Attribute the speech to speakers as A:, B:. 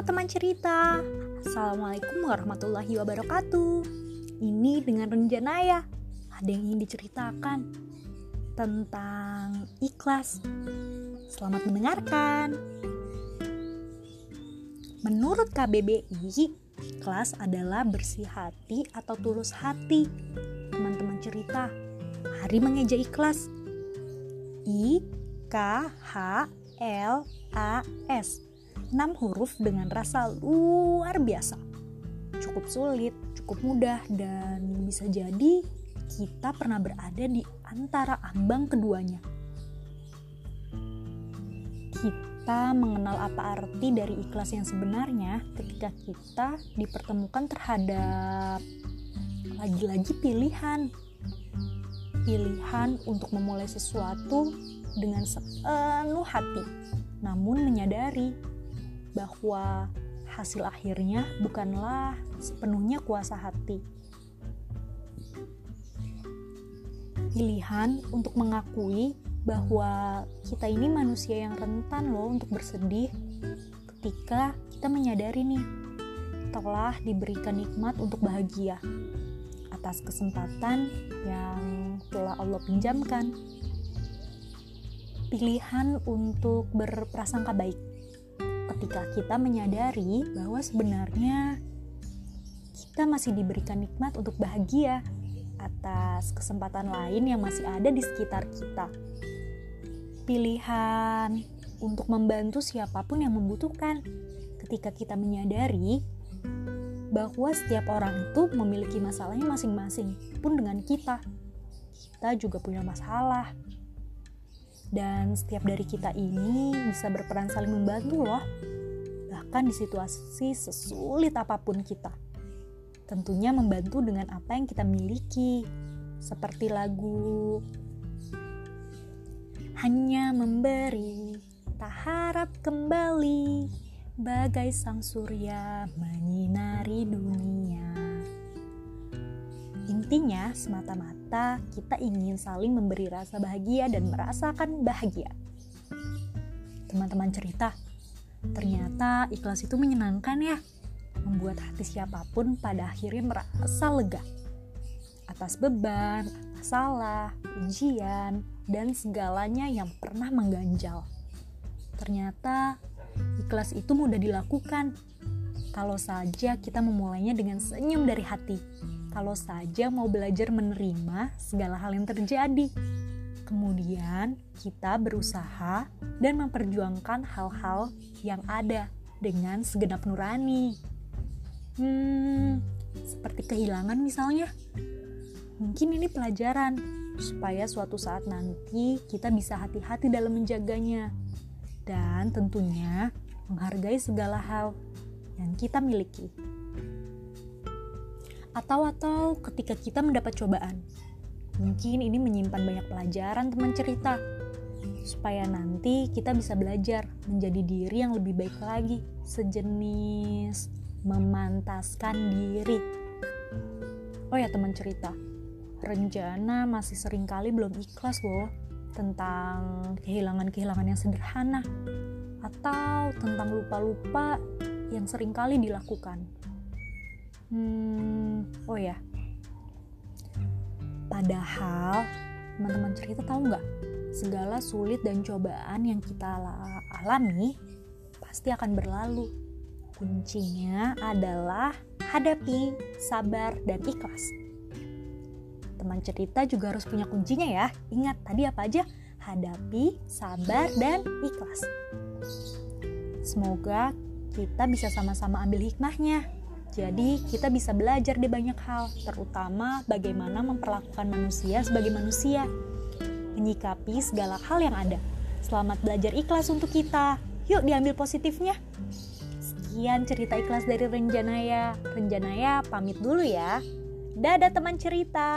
A: teman cerita. Assalamualaikum warahmatullahi wabarakatuh. Ini dengan rencana ya. Ada yang ingin diceritakan Tentang ikhlas. Selamat mendengarkan. Menurut KBBI Ikhlas adalah bersih hati atau tulus hati. Teman-teman cerita Hari mengeja ikhlas. I K H L A S 6 huruf dengan rasa luar biasa. Cukup sulit, cukup mudah, dan bisa jadi kita pernah berada di antara ambang keduanya. Kita mengenal apa arti dari ikhlas yang sebenarnya ketika kita dipertemukan terhadap lagi-lagi pilihan. Pilihan untuk memulai sesuatu dengan sepenuh hati, namun menyadari bahwa hasil akhirnya bukanlah sepenuhnya kuasa hati. Pilihan untuk mengakui bahwa kita ini manusia yang rentan loh untuk bersedih ketika kita menyadari nih telah diberikan nikmat untuk bahagia atas kesempatan yang telah Allah pinjamkan. Pilihan untuk berprasangka baik ketika kita menyadari bahwa sebenarnya kita masih diberikan nikmat untuk bahagia atas kesempatan lain yang masih ada di sekitar kita. Pilihan untuk membantu siapa pun yang membutuhkan ketika kita menyadari bahwa setiap orang itu memiliki masalahnya masing-masing, pun dengan kita. Kita juga punya masalah, dan setiap dari kita ini bisa berperan saling membantu loh. Bahkan di situasi sesulit apa pun kita. Tentunya membantu dengan apa yang kita miliki. Seperti lagu. Hanya memberi tak harap kembali. Bagai sang surya menyinari dunia Intinya, semata-mata kita ingin saling memberi rasa bahagia dan merasakan bahagia. Teman-teman cerita, ternyata ikhlas itu menyenangkan ya, membuat hati siapa pun pada akhirnya merasa lega atas beban, masalah, ujian, dan segalanya yang pernah mengganjal. Ternyata ikhlas itu mudah dilakukan kalau saja kita memulainya dengan senyum dari hati kalau saja mau belajar menerima segala hal yang terjadi. Kemudian kita berusaha dan memperjuangkan hal-hal yang ada dengan segenap nurani. Hmm, seperti kehilangan misalnya. Mungkin ini pelajaran supaya suatu saat nanti kita bisa hati-hati dalam menjaganya. Dan tentunya menghargai segala hal yang kita miliki atau atau ketika kita mendapat cobaan. Mungkin ini menyimpan banyak pelajaran teman cerita supaya nanti kita bisa belajar menjadi diri yang lebih baik lagi, sejenis memantaskan diri. Oh ya teman cerita, rencana masih sering kali belum ikhlas loh tentang kehilangan-kehilangan yang sederhana atau tentang lupa-lupa yang sering kali dilakukan. Hmm, oh ya. Padahal teman-teman cerita tahu nggak? Segala sulit dan cobaan yang kita alami pasti akan berlalu. Kuncinya adalah hadapi, sabar, dan ikhlas. Teman cerita juga harus punya kuncinya ya. Ingat tadi apa aja? Hadapi, sabar, dan ikhlas. Semoga kita bisa sama-sama ambil hikmahnya jadi kita bisa belajar di banyak hal, terutama bagaimana memperlakukan manusia sebagai manusia, menyikapi segala hal yang ada. Selamat belajar ikhlas untuk kita. Yuk diambil positifnya. Sekian cerita ikhlas dari Renjanaya. Renjanaya pamit dulu ya. Dadah teman cerita.